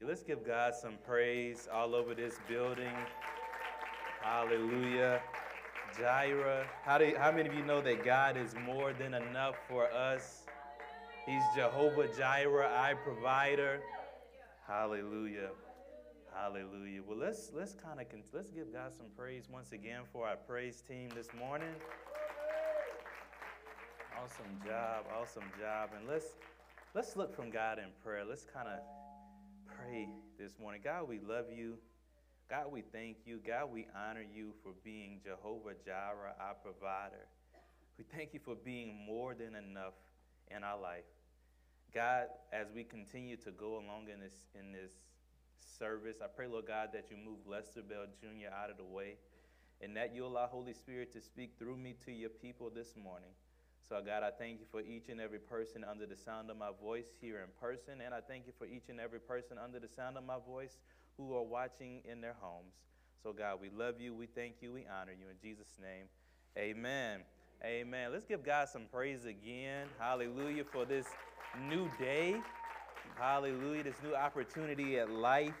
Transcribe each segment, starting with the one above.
Let's give God some praise all over this building. Hallelujah. Jireh. How, do, how many of you know that God is more than enough for us? He's Jehovah Jireh, our provider. Hallelujah. Hallelujah. Well, let's let's kind of let's give God some praise once again for our praise team this morning. Awesome job, awesome job. And let's let's look from God in prayer. Let's kind of pray this morning. God, we love you. God, we thank you. God, we honor you for being Jehovah Jireh, our provider. We thank you for being more than enough in our life. God, as we continue to go along in this in this service, I pray, Lord God, that you move Lester Bell Jr. out of the way and that you allow Holy Spirit to speak through me to your people this morning. So, God, I thank you for each and every person under the sound of my voice here in person, and I thank you for each and every person under the sound of my voice who are watching in their homes. So, God, we love you, we thank you, we honor you. In Jesus' name, amen. Amen. Let's give God some praise again. Hallelujah for this new day. Hallelujah. This new opportunity at life.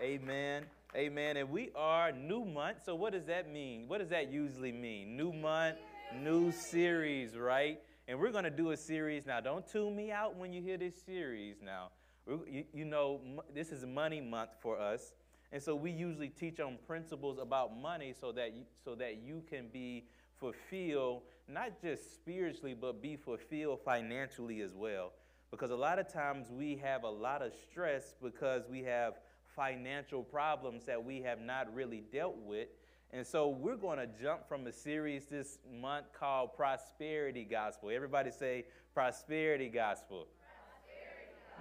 Amen. Amen. And we are new month. So, what does that mean? What does that usually mean? New month new series, right? And we're going to do a series now. Don't tune me out when you hear this series now. You, you know, this is money month for us. And so we usually teach on principles about money so that you, so that you can be fulfilled, not just spiritually, but be fulfilled financially as well. Because a lot of times we have a lot of stress because we have financial problems that we have not really dealt with. And so we're going to jump from a series this month called Prosperity Gospel. Everybody say Prosperity Gospel.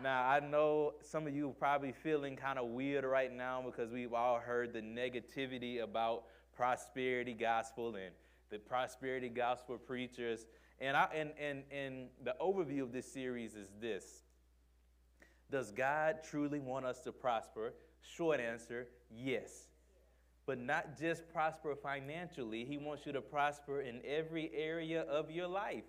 Now, I know some of you are probably feeling kind of weird right now because we've all heard the negativity about prosperity gospel and the prosperity gospel preachers. And, I, and, and, and the overview of this series is this Does God truly want us to prosper? Short answer yes but not just prosper financially. He wants you to prosper in every area of your life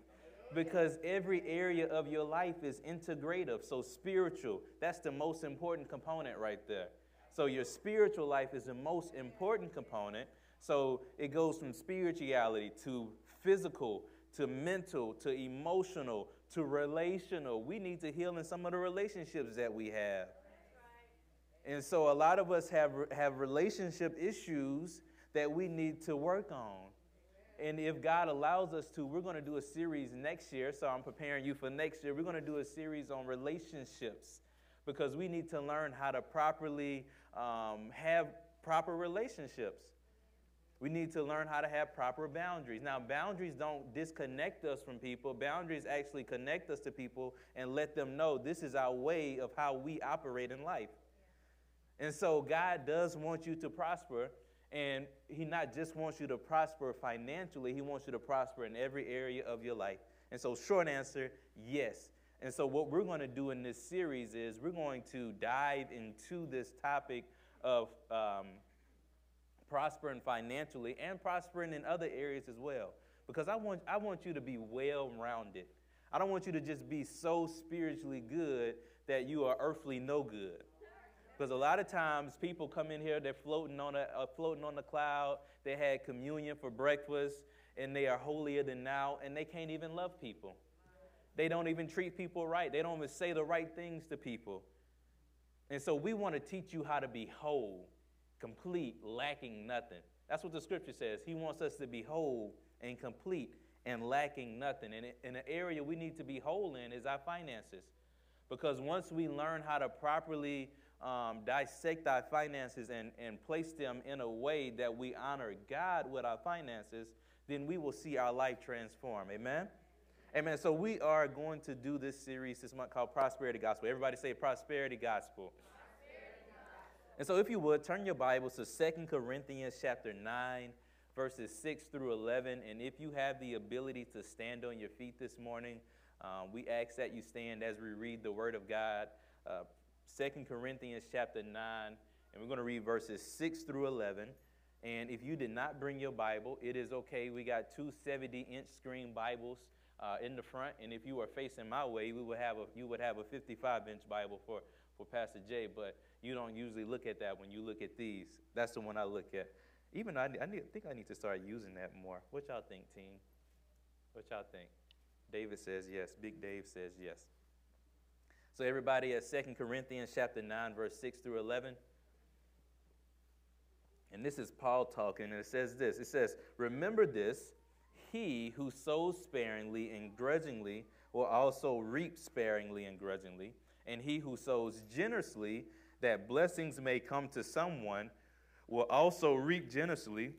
because every area of your life is integrative. So, spiritual, that's the most important component right there. So, your spiritual life is the most important component. So, it goes from spirituality to physical to mental to emotional to relational. We need to heal in some of the relationships that we have. And so a lot of us have, have relationship issues that we need to work on. And if God allows us to, we're going to do a series next year. So I'm preparing you for next year. We're going to do a series on relationships because we need to learn how to properly um, have proper relationships. We need to learn how to have proper boundaries. Now, boundaries don't disconnect us from people. Boundaries actually connect us to people and let them know this is our way of how we operate in life. And so God does want you to prosper, and He not just wants you to prosper financially, He wants you to prosper in every area of your life. And so, short answer, yes. And so, what we're going to do in this series is we're going to dive into this topic of um, prospering financially and prospering in other areas as well. Because I want, I want you to be well rounded. I don't want you to just be so spiritually good that you are earthly no good. Because a lot of times people come in here, they're floating on a uh, floating on the cloud. They had communion for breakfast, and they are holier than now, and they can't even love people. They don't even treat people right. They don't even say the right things to people. And so we want to teach you how to be whole, complete, lacking nothing. That's what the scripture says. He wants us to be whole and complete and lacking nothing. And in an area we need to be whole in is our finances. Because once we learn how to properly um, dissect our finances and, and place them in a way that we honor God with our finances, then we will see our life transform. Amen? Amen. So we are going to do this series this month called Prosperity Gospel. Everybody say Prosperity Gospel. And so if you would, turn your Bibles to Second Corinthians chapter 9, verses 6 through 11. And if you have the ability to stand on your feet this morning, um, we ask that you stand as we read the Word of God. Uh, Second Corinthians chapter 9, and we're going to read verses 6 through 11. And if you did not bring your Bible, it is okay. We got two 70 inch screen Bibles uh, in the front, and if you were facing my way, we would have a, you would have a 55 inch Bible for, for Pastor Jay, but you don't usually look at that when you look at these. That's the one I look at. Even I, I need, think I need to start using that more. What y'all think, team? What y'all think? David says yes. Big Dave says yes. So everybody at 2 Corinthians chapter 9, verse 6 through 11. And this is Paul talking, and it says this. It says, Remember this, he who sows sparingly and grudgingly will also reap sparingly and grudgingly. And he who sows generously, that blessings may come to someone, will also reap generously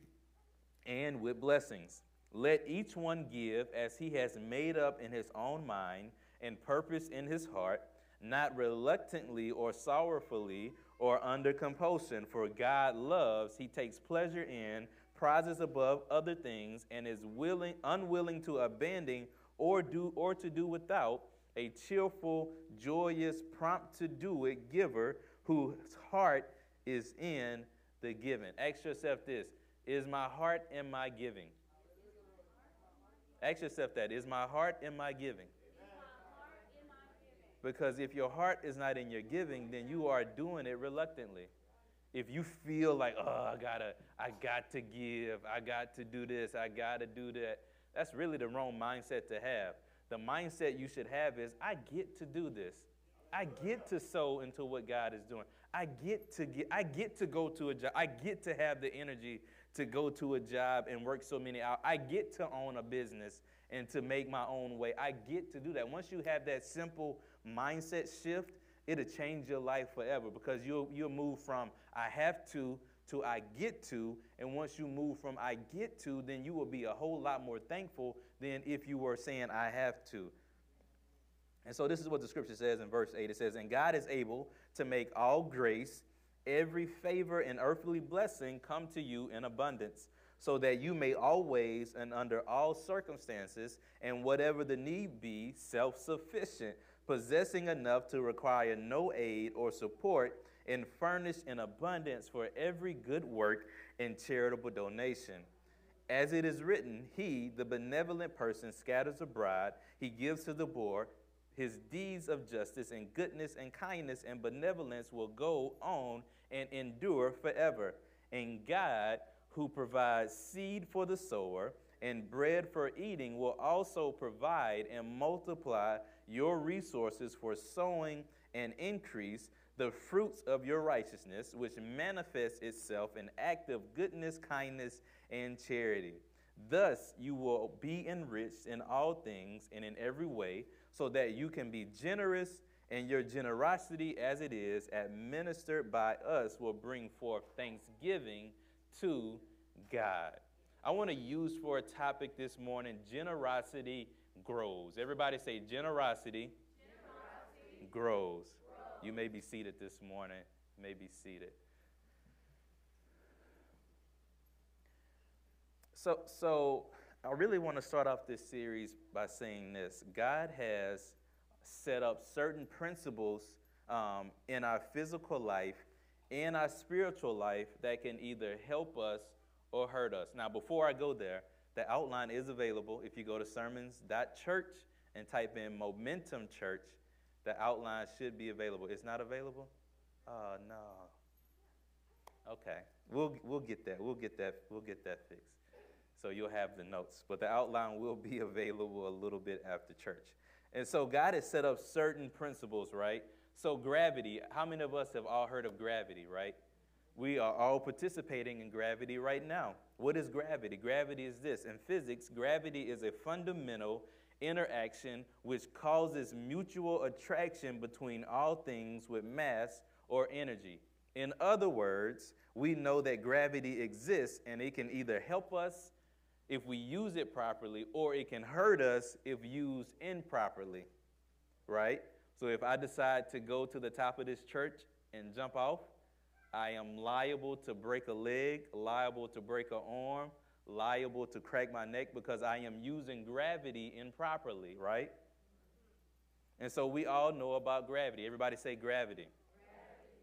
and with blessings. Let each one give as he has made up in his own mind and purpose in his heart, not reluctantly or sorrowfully or under compulsion, for God loves, he takes pleasure in, prizes above other things, and is willing, unwilling to abandon or do or to do without a cheerful, joyous, prompt to do it giver whose heart is in the giving. Ask yourself this Is my heart in my giving? Ask yourself that. Is my heart in my giving? Because if your heart is not in your giving, then you are doing it reluctantly. If you feel like, oh, I gotta, I got to give, I got to do this, I gotta do that, that's really the wrong mindset to have. The mindset you should have is, I get to do this. I get to sow into what God is doing. I get to get, I get to go to a job. I get to have the energy to go to a job and work so many hours. I get to own a business and to make my own way. I get to do that. Once you have that simple mindset shift, it'll change your life forever because you'll, you'll move from I have to to I get to. And once you move from I get to, then you will be a whole lot more thankful than if you were saying I have to. And so this is what the scripture says in verse 8. It says, And God is able to make all grace, every favor, and earthly blessing come to you in abundance, so that you may always and under all circumstances, and whatever the need be, self sufficient, possessing enough to require no aid or support, and furnished in abundance for every good work and charitable donation. As it is written, He, the benevolent person, scatters abroad, He gives to the poor his deeds of justice and goodness and kindness and benevolence will go on and endure forever. And God, who provides seed for the sower and bread for eating, will also provide and multiply your resources for sowing and increase the fruits of your righteousness, which manifests itself in active goodness, kindness, and charity. Thus, you will be enriched in all things and in every way so that you can be generous, and your generosity, as it is administered by us, will bring forth thanksgiving to God. I want to use for a topic this morning generosity grows. Everybody say generosity, generosity grows. grows. You may be seated this morning, may be seated. So, so I really want to start off this series by saying this God has set up certain principles um, in our physical life, in our spiritual life, that can either help us or hurt us. Now, before I go there, the outline is available. If you go to sermons.church and type in Momentum Church, the outline should be available. It's not available? Oh, no. Okay. We'll, we'll get that. We'll get that. We'll get that fixed so you'll have the notes. But the outline will be available a little bit after church. And so God has set up certain principles, right? So, gravity, how many of us have all heard of gravity, right? We are all participating in gravity right now. What is gravity? Gravity is this. In physics, gravity is a fundamental interaction which causes mutual attraction between all things with mass or energy. In other words, we know that gravity exists and it can either help us if we use it properly, or it can hurt us if used improperly, right? So if I decide to go to the top of this church and jump off, I am liable to break a leg, liable to break an arm, liable to crack my neck because I am using gravity improperly, right? And so we all know about gravity. Everybody say gravity. gravity.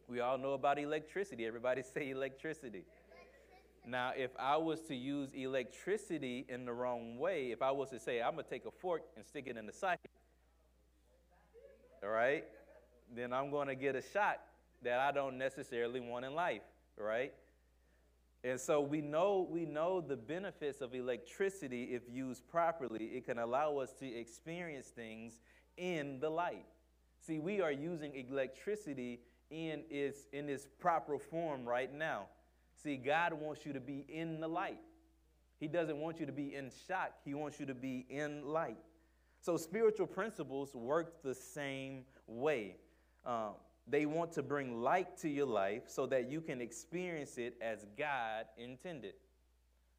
We all know about electricity. Everybody say electricity. electricity. Now, if I was to use electricity in the wrong way, if I was to say, I'm going to take a fork and stick it in the socket, all right, then I'm going to get a shot that I don't necessarily want in life, right? And so we know we know the benefits of electricity if used properly. It can allow us to experience things in the light. See, we are using electricity in its in its proper form right now. See, God wants you to be in the light. He doesn't want you to be in shock. He wants you to be in light. So spiritual principles work the same way. Um, they want to bring light to your life so that you can experience it as God intended.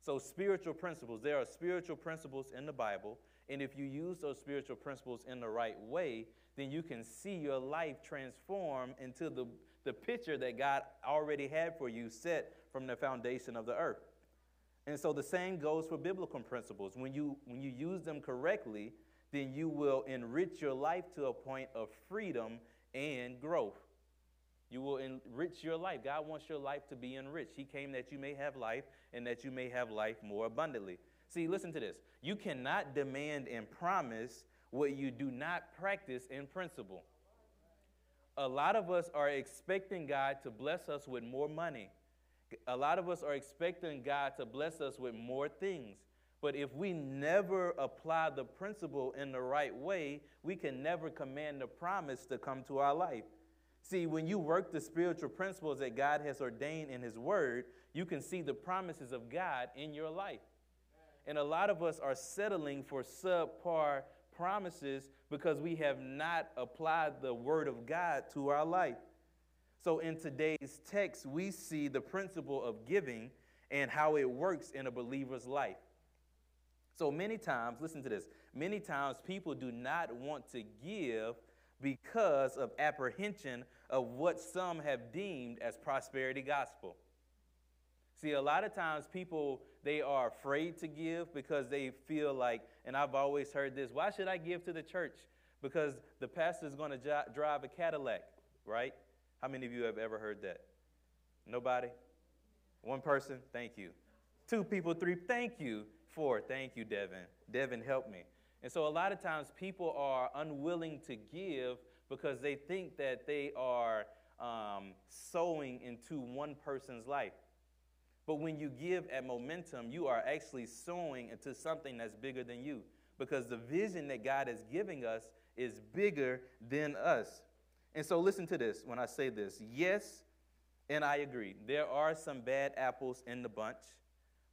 So, spiritual principles, there are spiritual principles in the Bible, and if you use those spiritual principles in the right way, then you can see your life transform into the, the picture that God already had for you set from the foundation of the earth. And so the same goes for biblical principles. When you, when you use them correctly, then you will enrich your life to a point of freedom and growth. You will enrich your life. God wants your life to be enriched. He came that you may have life and that you may have life more abundantly. See, listen to this. You cannot demand and promise what you do not practice in principle. A lot of us are expecting God to bless us with more money. A lot of us are expecting God to bless us with more things. But if we never apply the principle in the right way, we can never command the promise to come to our life. See, when you work the spiritual principles that God has ordained in His Word, you can see the promises of God in your life. And a lot of us are settling for subpar promises because we have not applied the Word of God to our life. So, in today's text, we see the principle of giving and how it works in a believer's life. So many times, listen to this, many times people do not want to give because of apprehension of what some have deemed as prosperity gospel. See, a lot of times people they are afraid to give because they feel like, and I've always heard this, why should I give to the church? Because the pastor is going to drive a Cadillac, right? How many of you have ever heard that? Nobody? One person? Thank you. Two people, three, thank you. Four, thank you, Devin. Devin, help me. And so a lot of times people are unwilling to give because they think that they are um, sowing into one person's life. But when you give at momentum, you are actually sowing into something that's bigger than you because the vision that God is giving us is bigger than us. And so listen to this when I say this. Yes, and I agree. There are some bad apples in the bunch.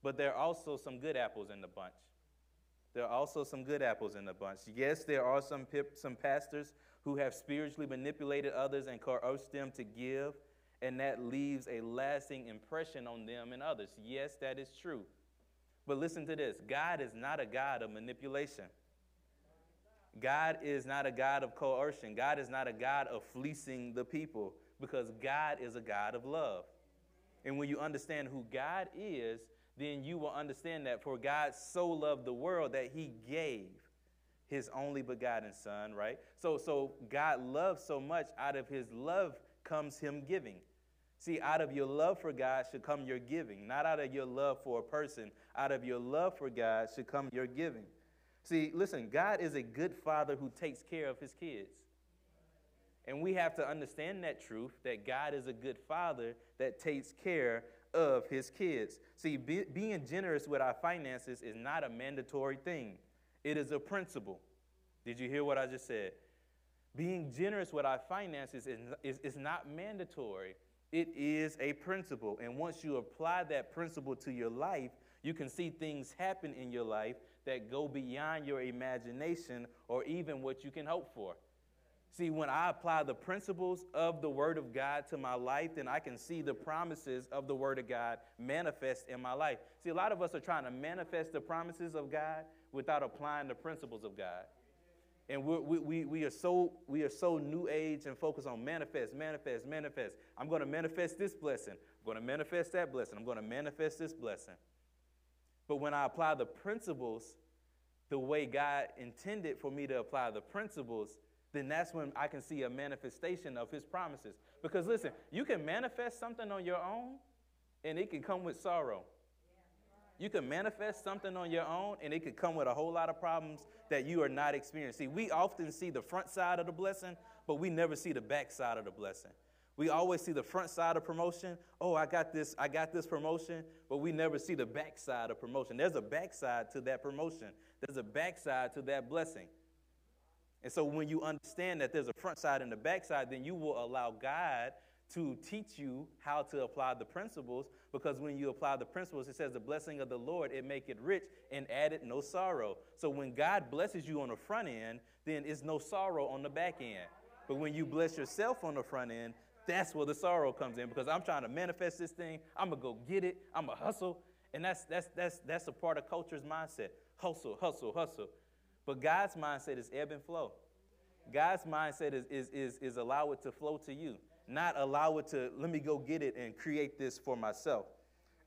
But there are also some good apples in the bunch. There are also some good apples in the bunch. Yes, there are some, pip, some pastors who have spiritually manipulated others and coerced them to give, and that leaves a lasting impression on them and others. Yes, that is true. But listen to this God is not a God of manipulation. God is not a God of coercion. God is not a God of fleecing the people because God is a God of love. And when you understand who God is, then you will understand that for God so loved the world that he gave his only begotten son, right? So so God loves so much out of his love comes him giving. See, out of your love for God should come your giving, not out of your love for a person. Out of your love for God should come your giving. See, listen, God is a good father who takes care of his kids. And we have to understand that truth that God is a good father that takes care of his kids. See, be, being generous with our finances is not a mandatory thing, it is a principle. Did you hear what I just said? Being generous with our finances is, is, is not mandatory, it is a principle. And once you apply that principle to your life, you can see things happen in your life that go beyond your imagination or even what you can hope for. See, when I apply the principles of the Word of God to my life, then I can see the promises of the Word of God manifest in my life. See, a lot of us are trying to manifest the promises of God without applying the principles of God. And we we, we, are so, we are so new age and focused on manifest, manifest, manifest. I'm going to manifest this blessing. I'm going to manifest that blessing. I'm going to manifest this blessing. But when I apply the principles the way God intended for me to apply the principles, then that's when I can see a manifestation of his promises. Because listen, you can manifest something on your own and it can come with sorrow. You can manifest something on your own, and it could come with a whole lot of problems that you are not experiencing. We often see the front side of the blessing, but we never see the back side of the blessing. We always see the front side of promotion. Oh, I got this, I got this promotion, but we never see the back side of promotion. There's a backside to that promotion. There's a backside to that blessing. And so when you understand that there's a front side and a back side, then you will allow God to teach you how to apply the principles because when you apply the principles it says the blessing of the lord it make it rich and add it no sorrow. So when god blesses you on the front end then it's no sorrow on the back end. But when you bless yourself on the front end that's where the sorrow comes in because i'm trying to manifest this thing i'm gonna go get it i'm gonna hustle. And that's that's that's that's a part of culture's mindset. Hustle hustle hustle but god's mindset is ebb and flow god's mindset is is is, is allow it to flow to you not allow it to, let me go get it and create this for myself.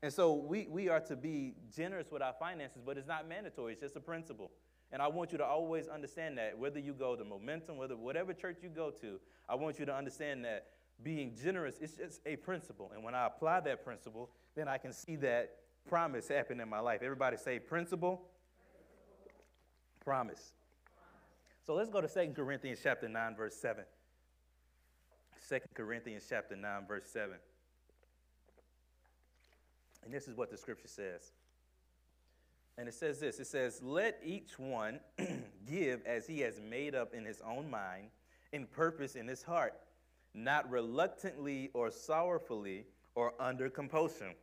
And so we, we are to be generous with our finances, but it's not mandatory, it's just a principle. And I want you to always understand that, whether you go to Momentum, whether whatever church you go to, I want you to understand that being generous is just a principle. And when I apply that principle, then I can see that promise happen in my life. Everybody say principle, promise. So let's go to 2 Corinthians chapter 9, verse 7. 2 Corinthians chapter 9, verse 7. And this is what the scripture says. And it says this it says, Let each one give as he has made up in his own mind, in purpose in his heart, not reluctantly or sorrowfully or under compulsion.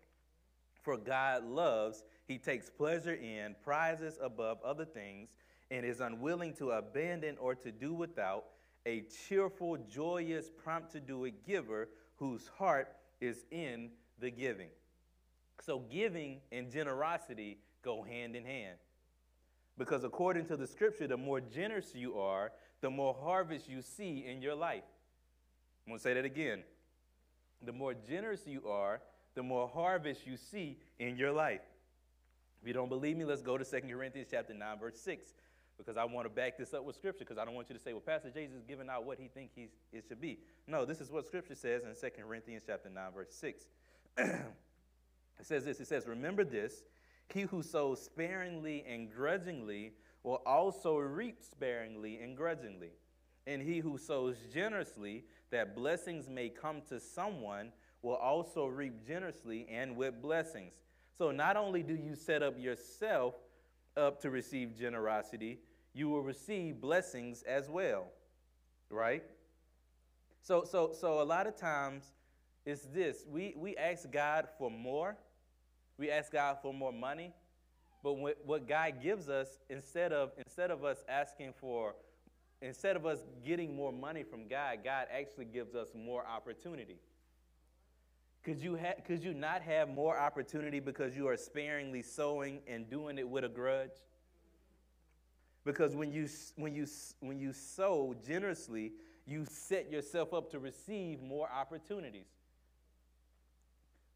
For God loves, he takes pleasure in, prizes above other things, and is unwilling to abandon or to do without a cheerful, joyous, prompt to do it giver whose heart is in the giving. So, giving and generosity go hand in hand. Because according to the scripture, the more generous you are, the more harvest you see in your life. I'm going to say that again. The more generous you are, the more harvest you see in your life. If you don't believe me, let's go to 2 Corinthians chapter 9, verse 6 because I want to back this up with Scripture because I don't want you to say, well, Pastor Jesus is giving out what he thinks it should be. No, this is what Scripture says in 2 Corinthians chapter 9, verse 6. it says this, it says, remember this, he who sows sparingly and grudgingly will also reap sparingly and grudgingly. And he who sows generously, that blessings may come to someone, will also reap generously and with blessings. So not only do you set up yourself up to receive generosity, you will receive blessings as well. Right? So so so a lot of times it's this. We we ask God for more. We ask God for more money. But what, what God gives us, instead of instead of us asking for instead of us getting more money from God, God actually gives us more opportunity. Could you, ha- could you not have more opportunity because you are sparingly sowing and doing it with a grudge? Because when you, when you, when you sow generously, you set yourself up to receive more opportunities.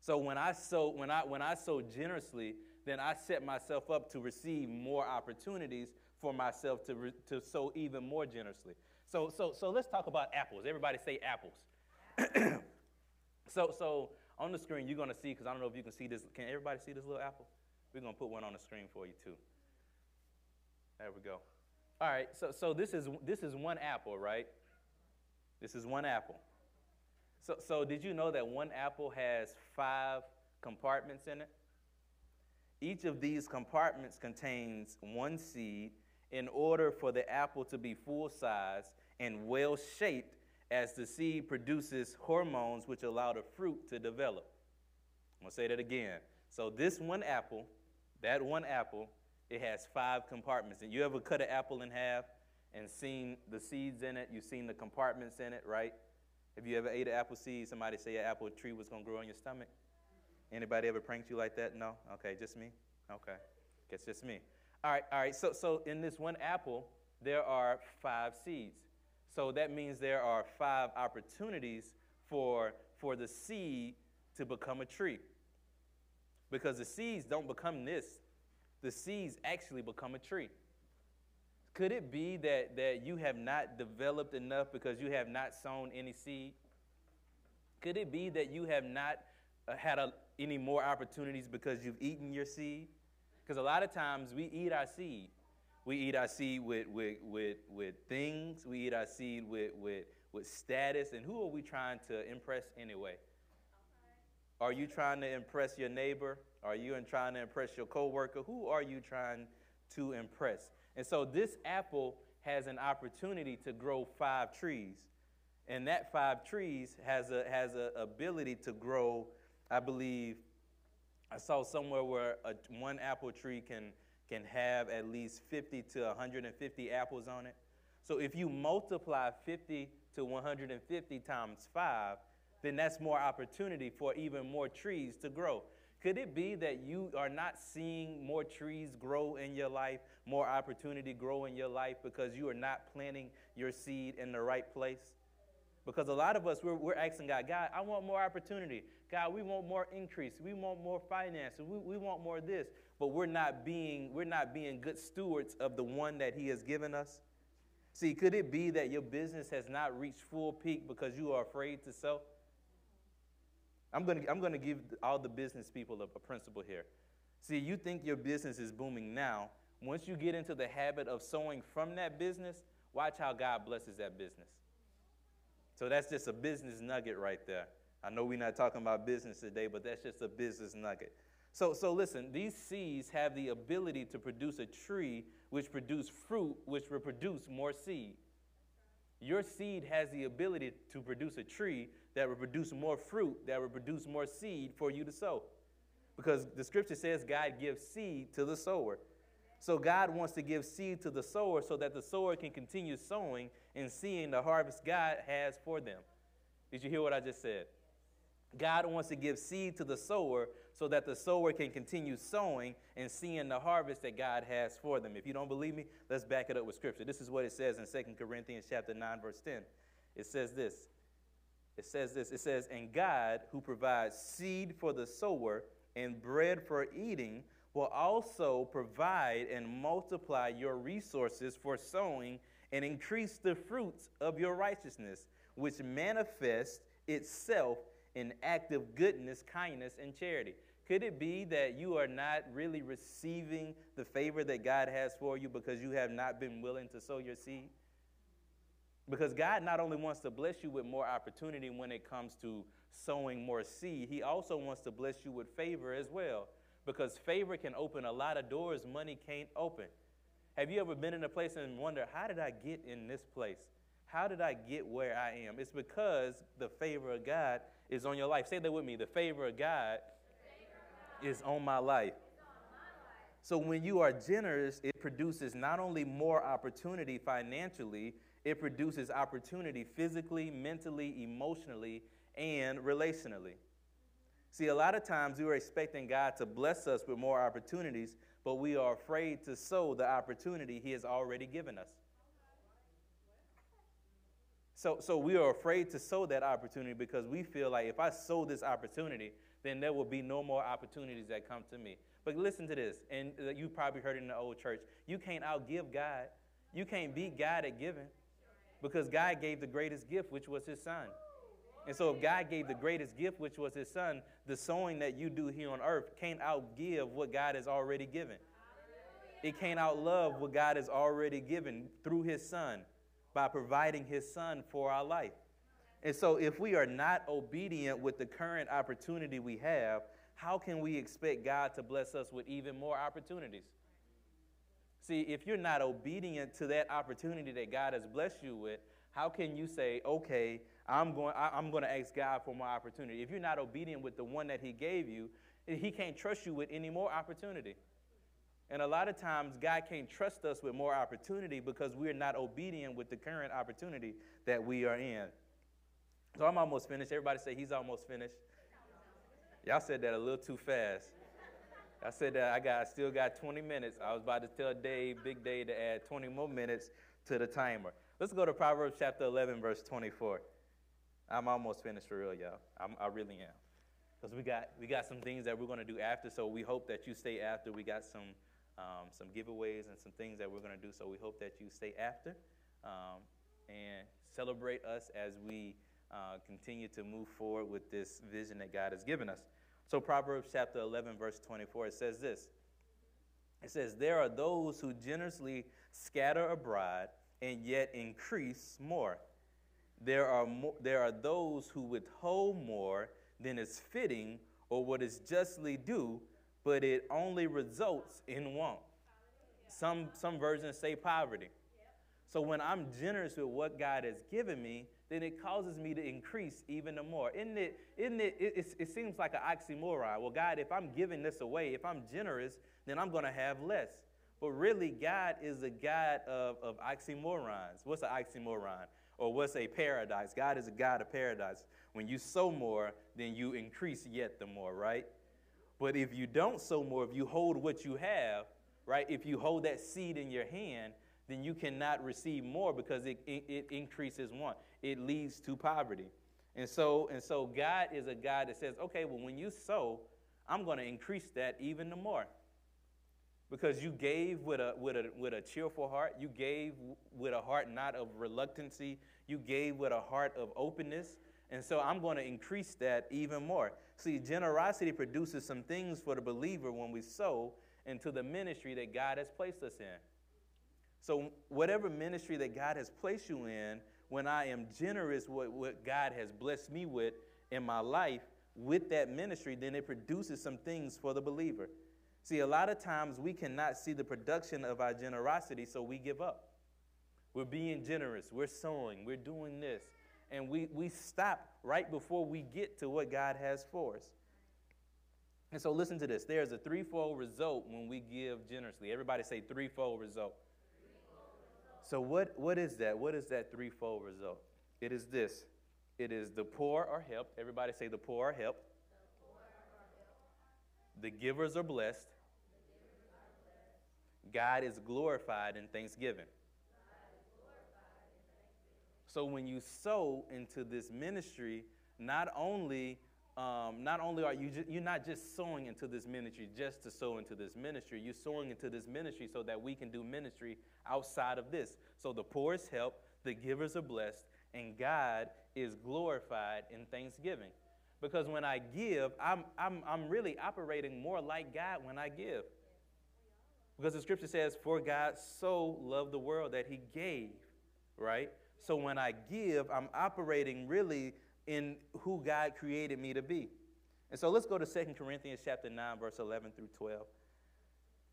So when I sow, when I, when I sow generously, then I set myself up to receive more opportunities for myself to, re, to sow even more generously. So, so, so let's talk about apples. Everybody say apples. so, so on the screen, you're going to see, because I don't know if you can see this. Can everybody see this little apple? We're going to put one on the screen for you, too. There we go. All right, so, so this, is, this is one apple, right? This is one apple. So, so did you know that one apple has five compartments in it? Each of these compartments contains one seed in order for the apple to be full size and well shaped as the seed produces hormones which allow the fruit to develop. I'm to say that again. So, this one apple, that one apple, it has five compartments. And you ever cut an apple in half and seen the seeds in it? You've seen the compartments in it, right? Have you ever ate an apple seed? Somebody say an apple tree was going to grow in your stomach? Anybody ever pranked you like that? No? Okay, just me? Okay. Guess just me. All right, all right. So, so in this one apple, there are five seeds. So that means there are five opportunities for, for the seed to become a tree. Because the seeds don't become this, the seeds actually become a tree. Could it be that, that you have not developed enough because you have not sown any seed? Could it be that you have not uh, had a, any more opportunities because you've eaten your seed? Because a lot of times we eat our seed. We eat our seed with, with, with, with things. We eat our seed with, with, with status. And who are we trying to impress anyway? Are you trying to impress your neighbor? Are you in trying to impress your coworker? Who are you trying to impress? And so this apple has an opportunity to grow five trees. And that five trees has a has a ability to grow, I believe, I saw somewhere where a, one apple tree can, can have at least 50 to 150 apples on it. So if you multiply 50 to 150 times 5, then that's more opportunity for even more trees to grow. Could it be that you are not seeing more trees grow in your life, more opportunity grow in your life because you are not planting your seed in the right place? Because a lot of us, we're, we're asking God, God, I want more opportunity. God, we want more increase. We want more finance. We, we want more of this. But we're not being, we're not being good stewards of the one that He has given us. See, could it be that your business has not reached full peak because you are afraid to sell? I'm going to, I'm going to give all the business people a, a principle here. See, you think your business is booming now. Once you get into the habit of sowing from that business, watch how God blesses that business. So that's just a business nugget right there. I know we're not talking about business today, but that's just a business nugget. So, so listen, these seeds have the ability to produce a tree which produce fruit which will produce more seed. Your seed has the ability to produce a tree that will produce more fruit, that will produce more seed for you to sow. Because the scripture says God gives seed to the sower. So God wants to give seed to the sower so that the sower can continue sowing and seeing the harvest God has for them. Did you hear what I just said? God wants to give seed to the sower so that the sower can continue sowing and seeing the harvest that God has for them. If you don't believe me, let's back it up with scripture. This is what it says in 2 Corinthians chapter 9 verse 10. It says this. It says this. It says, "And God, who provides seed for the sower and bread for eating, will also provide and multiply your resources for sowing and increase the fruits of your righteousness, which manifests itself in active goodness, kindness, and charity. Could it be that you are not really receiving the favor that God has for you because you have not been willing to sow your seed? Because God not only wants to bless you with more opportunity when it comes to sowing more seed, He also wants to bless you with favor as well because favor can open a lot of doors money can't open. Have you ever been in a place and wonder, how did I get in this place? How did I get where I am? It's because the favor of God is on your life. Say that with me. The favor of God, favor of God. is on my life. So when you are generous, it produces not only more opportunity financially, it produces opportunity physically, mentally, emotionally, and relationally. See, a lot of times we are expecting God to bless us with more opportunities, but we are afraid to sow the opportunity He has already given us. So, so we are afraid to sow that opportunity because we feel like if I sow this opportunity, then there will be no more opportunities that come to me. But listen to this, and uh, you probably heard it in the old church. You can't outgive God. You can't beat God at giving because God gave the greatest gift, which was His Son. And so, if God gave the greatest gift, which was His Son, the sowing that you do here on earth can't outgive what God has already given. It can't outlove what God has already given through His Son by providing His Son for our life. And so, if we are not obedient with the current opportunity we have, how can we expect God to bless us with even more opportunities? See, if you're not obedient to that opportunity that God has blessed you with, how can you say, okay, I'm going, I, am going to ask God for more opportunity. If you're not obedient with the one that He gave you, He can't trust you with any more opportunity. And a lot of times, God can't trust us with more opportunity because we're not obedient with the current opportunity that we are in. So I'm almost finished. Everybody say he's almost finished. Y'all said that a little too fast. I said that I got I still got 20 minutes. I was about to tell Dave, Big Dave, to add 20 more minutes to the timer. Let's go to Proverbs chapter 11, verse 24. I'm almost finished for real, y'all. I'm, i really am. Because we got, we got some things that we're to do after, so we hope that you stay after. We got some, um, some giveaways and some things that we're to do, so we hope that you stay after um, and celebrate us as we uh, continue to move forward with this vision that God has given us. So, Proverbs chapter 11, verse 24, it says this It says, There are those who generously scatter abroad and yet increase more. There are, mo- there are those who withhold more than is fitting or what is justly due, but it only results in want. Some, some versions say poverty. So when I'm generous with what God has given me, then it causes me to increase even the more. Isn't it, isn't it, it, it seems like an oxymoron. Well, God, if I'm giving this away, if I'm generous, then I'm going to have less. But really, God is a God of, of oxymorons. What's an oxymoron? Or what's a paradise? God is a God of paradise. When you sow more, then you increase yet the more, right? But if you don't sow more, if you hold what you have, right? If you hold that seed in your hand, then you cannot receive more because it, it, it increases want. It leads to poverty. And so, and so God is a God that says, okay, well, when you sow, I'm going to increase that even the more. Because you gave with a, with, a, with a cheerful heart. You gave with a heart not of reluctancy. You gave with a heart of openness. And so I'm going to increase that even more. See, generosity produces some things for the believer when we sow into the ministry that God has placed us in. So, whatever ministry that God has placed you in, when I am generous with what God has blessed me with in my life with that ministry, then it produces some things for the believer. See, a lot of times we cannot see the production of our generosity, so we give up. We're being generous, we're sowing, we're doing this, and we, we stop right before we get to what God has for us. And so, listen to this there's a threefold result when we give generously. Everybody say threefold result. So, what, what is that? What is that threefold result? It is this it is the poor are helped. Everybody say the poor are helped. The givers are blessed. God is glorified in thanksgiving. So when you sow into this ministry, not only um, not only are you you're not just sowing into this ministry just to sow into this ministry, you're sowing into this ministry so that we can do ministry outside of this. So the poor is helped, the givers are blessed, and God is glorified in thanksgiving. Because when I give, I'm, I'm, I'm really operating more like God when I give. Because the scripture says, For God so loved the world that he gave, right? So when I give, I'm operating really in who God created me to be. And so let's go to 2 Corinthians chapter 9, verse 11 through 12.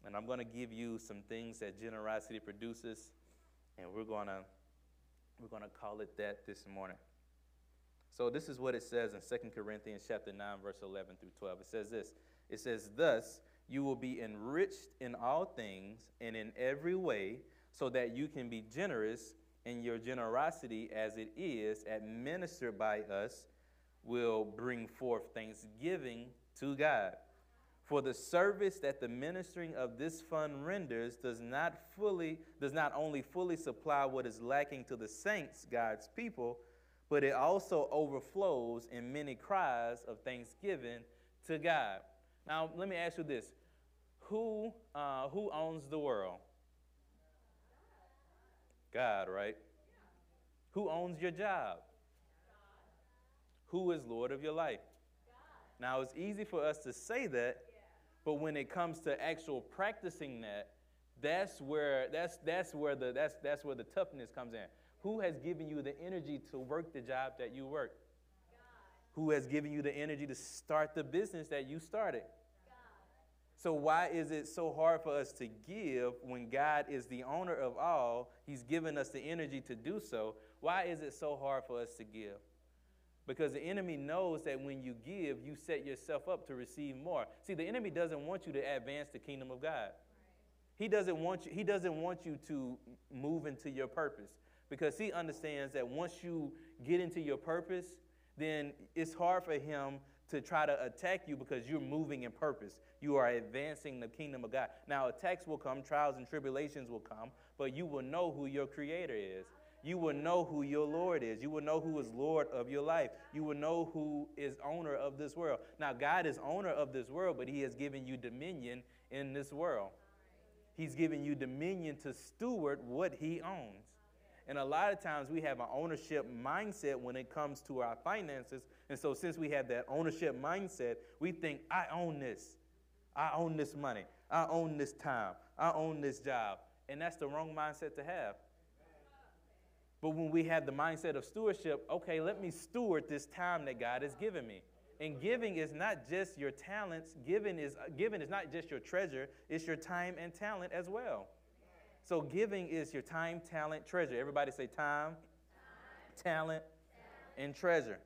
And I'm going to give you some things that generosity produces, and we're going to we're going to call it that this morning. So this is what it says in 2 Corinthians chapter 9 verse 11 through 12. It says this. It says thus you will be enriched in all things and in every way so that you can be generous and your generosity as it is administered by us will bring forth thanksgiving to God. For the service that the ministering of this fund renders does not fully does not only fully supply what is lacking to the saints, God's people, but it also overflows in many cries of thanksgiving to God. Now, let me ask you this: Who uh, who owns the world? God, right? Who owns your job? Who is Lord of your life? Now, it's easy for us to say that, but when it comes to actual practicing that, that's where that's that's where the that's that's where the toughness comes in. Who has given you the energy to work the job that you work? God. Who has given you the energy to start the business that you started? So why is it so hard for us to give when God is the owner of all? He's given us the energy to do so. Why is it so hard for us to give? Because the enemy knows that when you give, you set yourself up to receive more. See, the enemy doesn't want you to advance the kingdom of God. He doesn't want you, he doesn't want you to move into your purpose because he understands that once you get into your purpose, then it's hard for him to try to attack you because you're moving in purpose. You are advancing the kingdom of God. Now, attacks will come, trials and tribulations will come, but you will know who your creator is. You will know who your Lord is. You will know who is Lord of your life. You will know who is owner of this world. Now, God is owner of this world, but He has given you dominion in this world. He's given you dominion to steward what he owns. And a lot of times we have an ownership mindset when it comes to our finances. And so, since we have that ownership mindset, we think, I own this. I own this money. I own this time. I own this job. And that's the wrong mindset to have. But when we have the mindset of stewardship, okay, let me steward this time that God has given me. And giving is not just your talents, giving is, uh, giving is not just your treasure, it's your time and talent as well. So giving is your time, talent, treasure. Everybody say time, time talent, talent, and treasure.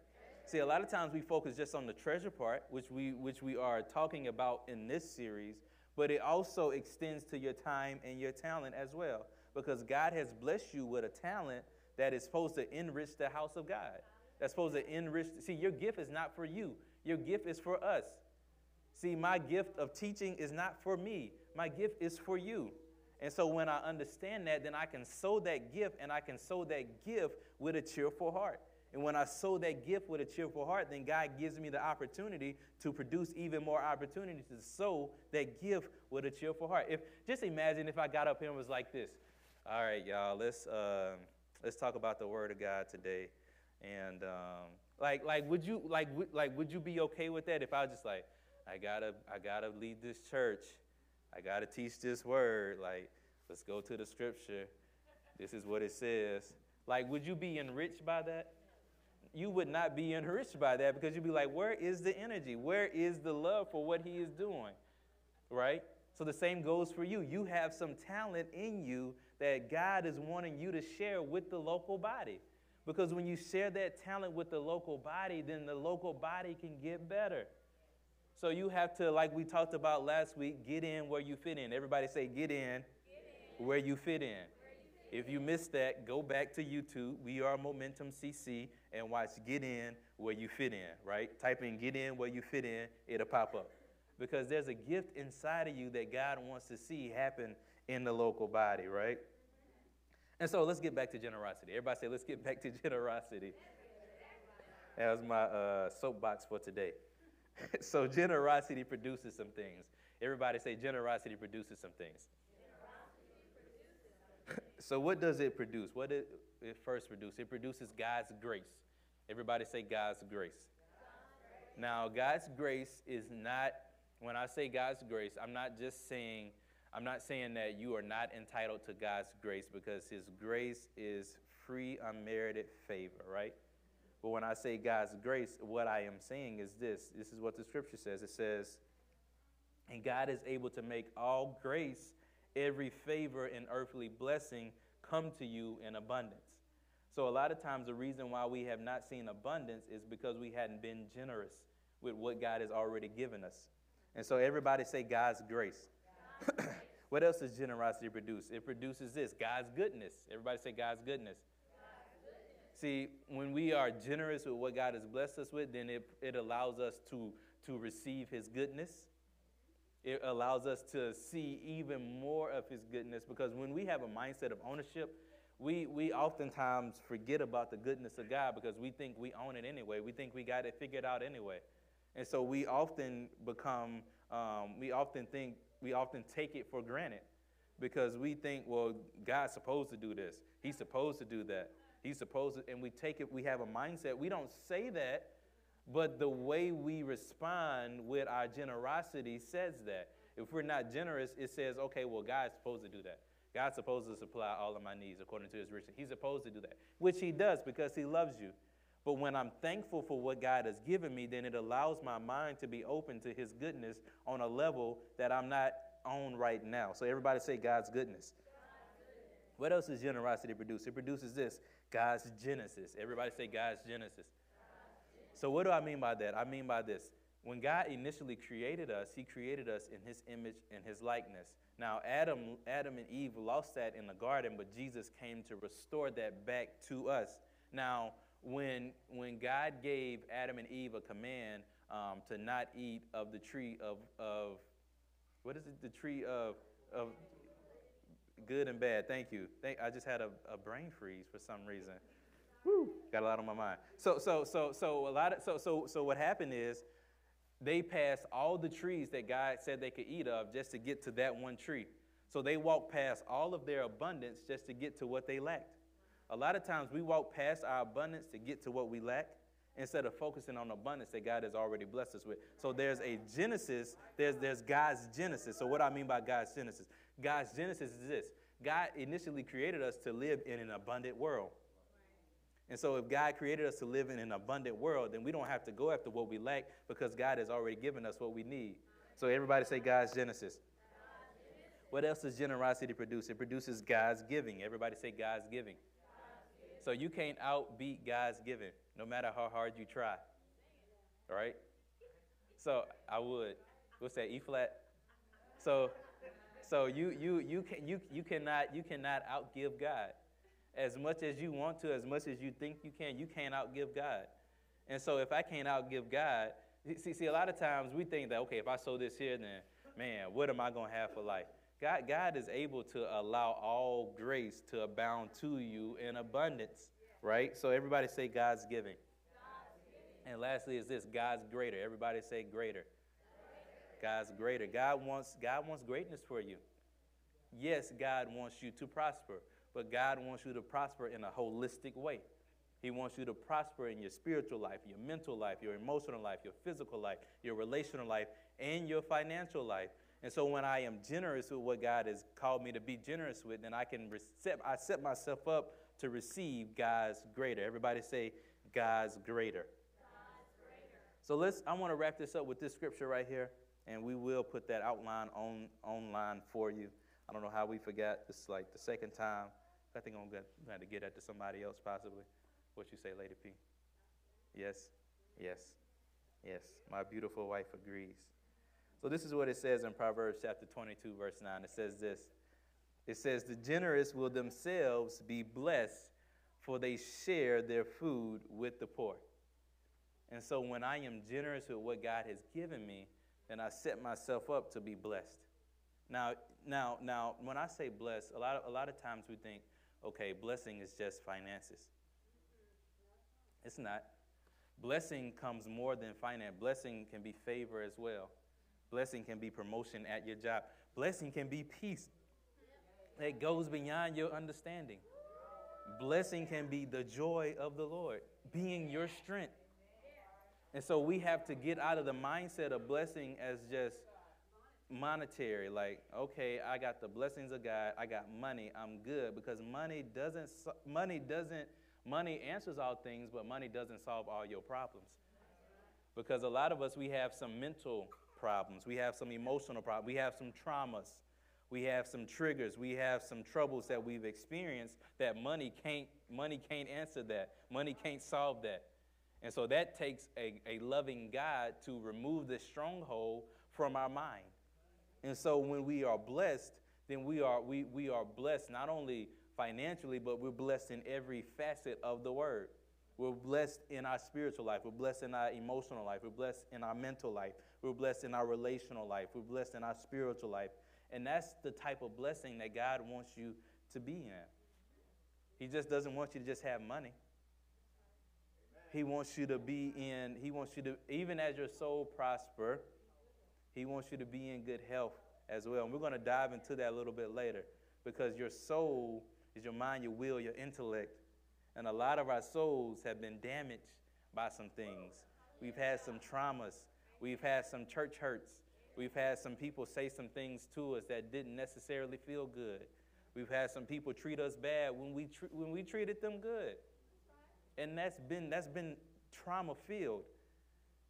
See, a lot of times we focus just on the treasure part, which we, which we are talking about in this series, but it also extends to your time and your talent as well. Because God has blessed you with a talent that is supposed to enrich the house of God. That's supposed to enrich. See, your gift is not for you, your gift is for us. See, my gift of teaching is not for me, my gift is for you. And so when I understand that, then I can sow that gift and I can sow that gift with a cheerful heart. And when I sow that gift with a cheerful heart, then God gives me the opportunity to produce even more opportunities to sow that gift with a cheerful heart. If just imagine if I got up here and was like this. All right, y'all, let's uh, let's talk about the Word of God today. And um, like, like, would you like, w- like, would you be okay with that if I was just like, I gotta, I gotta lead this church, I gotta teach this Word. Like, let's go to the Scripture. This is what it says. Like, would you be enriched by that? You would not be enriched by that because you'd be like, where is the energy? Where is the love for what he is doing? Right? So the same goes for you. You have some talent in you that God is wanting you to share with the local body. Because when you share that talent with the local body, then the local body can get better. So you have to, like we talked about last week, get in where you fit in. Everybody say, get in, get in. where you fit in. If you missed that, go back to YouTube. We are Momentum CC and watch Get In Where You Fit In, right? Type in Get In Where You Fit In, it'll pop up. Because there's a gift inside of you that God wants to see happen in the local body, right? And so let's get back to generosity. Everybody say, let's get back to generosity. That was my uh, soapbox for today. so generosity produces some things. Everybody say generosity produces some things. So, what does it produce? What did it first produce? It produces God's grace. Everybody say God's grace. God's Now, God's grace is not, when I say God's grace, I'm not just saying, I'm not saying that you are not entitled to God's grace because His grace is free, unmerited favor, right? But when I say God's grace, what I am saying is this this is what the scripture says. It says, and God is able to make all grace every favor and earthly blessing come to you in abundance. So, a lot of times, the reason why we have not seen abundance is because we hadn't been generous with what God has already given us. And so, everybody say God's grace. God's what else does generosity produce? It produces this God's goodness. Everybody say God's goodness. God's goodness. See, when we are generous with what God has blessed us with, then it, it allows us to, to receive His goodness it allows us to see even more of his goodness because when we have a mindset of ownership, we, we oftentimes forget about the goodness of God because we think we own it anyway. We think we got it figured out anyway. And so we often become, um, we often think, we often take it for granted because we think, well, God's supposed to do this. He's supposed to do that. He's supposed to, and we take it, we have a mindset. We don't say that, but the way we respond with our generosity says that. If we're not generous, it says, okay, well, God's supposed to do that. God's supposed to supply all of my needs according to his riches. He's supposed to do that, which he does because he loves you. But when I'm thankful for what God has given me, then it allows my mind to be open to his goodness on a level that I'm not on right now. So everybody say God's goodness. God's goodness. What else does generosity produce? It produces this God's genesis. Everybody say God's genesis. So, what do I mean by that? I mean by this. When God initially created us, He created us in His image and His likeness. Now, Adam, Adam and Eve lost that in the garden, but Jesus came to restore that back to us. Now, when, when God gave Adam and Eve a command um, to not eat of the tree of, of what is it? The tree of, of good and bad. Thank you. Thank, I just had a, a brain freeze for some reason. Woo, got a lot on my mind. So, so, so, so a lot of, so, so, so what happened is they passed all the trees that God said they could eat of just to get to that one tree. So they walked past all of their abundance just to get to what they lacked. A lot of times we walk past our abundance to get to what we lack, instead of focusing on abundance that God has already blessed us with. So there's a genesis, there's, there's God's genesis. So, what I mean by God's genesis? God's genesis is this God initially created us to live in an abundant world. And so, if God created us to live in an abundant world, then we don't have to go after what we lack because God has already given us what we need. So, everybody say God's Genesis. What else does generosity produce? It produces God's giving. Everybody say God's giving. So, you can't outbeat God's giving, no matter how hard you try. All right? So, I would. What's that? E flat? So, so you, you, you, can, you, you, cannot, you cannot outgive God as much as you want to, as much as you think you can, you can't outgive God. And so if I can't outgive God, see, see, a lot of times we think that, okay, if I sow this here, then, man, what am I going to have for life? God, God is able to allow all grace to abound to you in abundance, right? So everybody say God's giving. And lastly is this God's greater. Everybody say greater. God's greater. God wants, God wants greatness for you. Yes, God wants you to prosper. But God wants you to prosper in a holistic way. He wants you to prosper in your spiritual life, your mental life, your emotional life, your physical life, your relational life, and your financial life. And so when I am generous with what God has called me to be generous with, then I can set, I set myself up to receive God's greater. Everybody say God's greater. God's greater. So let's I want to wrap this up with this scripture right here, and we will put that outline on online for you. I don't know how we forgot. This is like the second time. I think I'm going to get that to somebody else possibly. What you say, Lady P? Yes, yes, yes. My beautiful wife agrees. So this is what it says in Proverbs chapter 22, verse 9. It says this. It says, The generous will themselves be blessed, for they share their food with the poor. And so when I am generous with what God has given me, then I set myself up to be blessed. Now, now, now, when I say blessed, a lot of, a lot of times we think, okay, blessing is just finances. It's not. Blessing comes more than finance. Blessing can be favor as well. Blessing can be promotion at your job. Blessing can be peace that goes beyond your understanding. Blessing can be the joy of the Lord, being your strength. And so we have to get out of the mindset of blessing as just monetary like okay i got the blessings of god i got money i'm good because money doesn't money doesn't money answers all things but money doesn't solve all your problems. Because a lot of us we have some mental problems we have some emotional problems we have some traumas we have some triggers we have some troubles that we've experienced that money can't money can't answer that money can't solve that. And so that takes a, a loving god to remove the stronghold from our mind and so when we are blessed, then we are, we, we are blessed not only financially, but we're blessed in every facet of the word. We're blessed in our spiritual life. We're blessed in our emotional life. We're blessed in our mental life. We're blessed in our relational life. We're blessed in our spiritual life. And that's the type of blessing that God wants you to be in. He just doesn't want you to just have money. He wants you to be in, he wants you to, even as your soul prosper, he wants you to be in good health as well. And we're going to dive into that a little bit later because your soul is your mind, your will, your intellect. And a lot of our souls have been damaged by some things. We've had some traumas. We've had some church hurts. We've had some people say some things to us that didn't necessarily feel good. We've had some people treat us bad when we, tr- when we treated them good. And that's been, that's been trauma filled.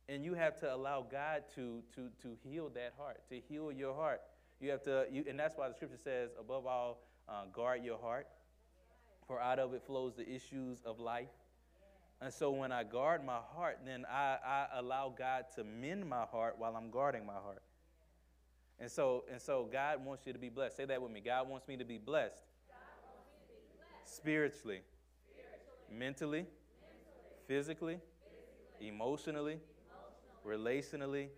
And you have to allow God to, to, to heal that heart, to heal your heart. You have to, you, and that's why the scripture says, above all, uh, guard your heart, for out of it flows the issues of life. And so when I guard my heart, then I, I allow God to mend my heart while I'm guarding my heart. And so, and so God wants you to be blessed. Say that with me. God wants me to be blessed. To be blessed. Spiritually, Spiritually. Mentally, mentally, physically, physically. emotionally, relationally,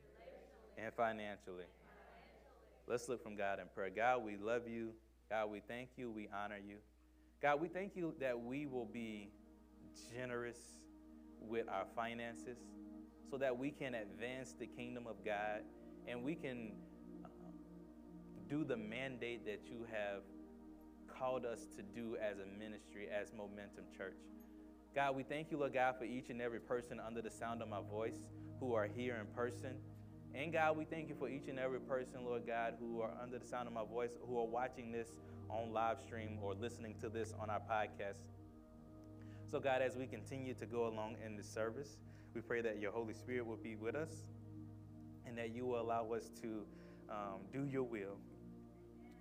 and financially. Let's look from God in prayer. God, we love you. God, we thank you. We honor you. God, we thank you that we will be generous with our finances so that we can advance the kingdom of God and we can um, do the mandate that you have called us to do as a ministry, as Momentum Church. God, we thank you, Lord God, for each and every person under the sound of my voice who are here in person. And God, we thank you for each and every person, Lord God, who are under the sound of my voice, who are watching this on live stream or listening to this on our podcast. So, God, as we continue to go along in this service, we pray that your Holy Spirit will be with us and that you will allow us to um, do your will.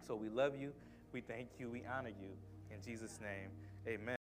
So, we love you, we thank you, we honor you. In Jesus' name, amen.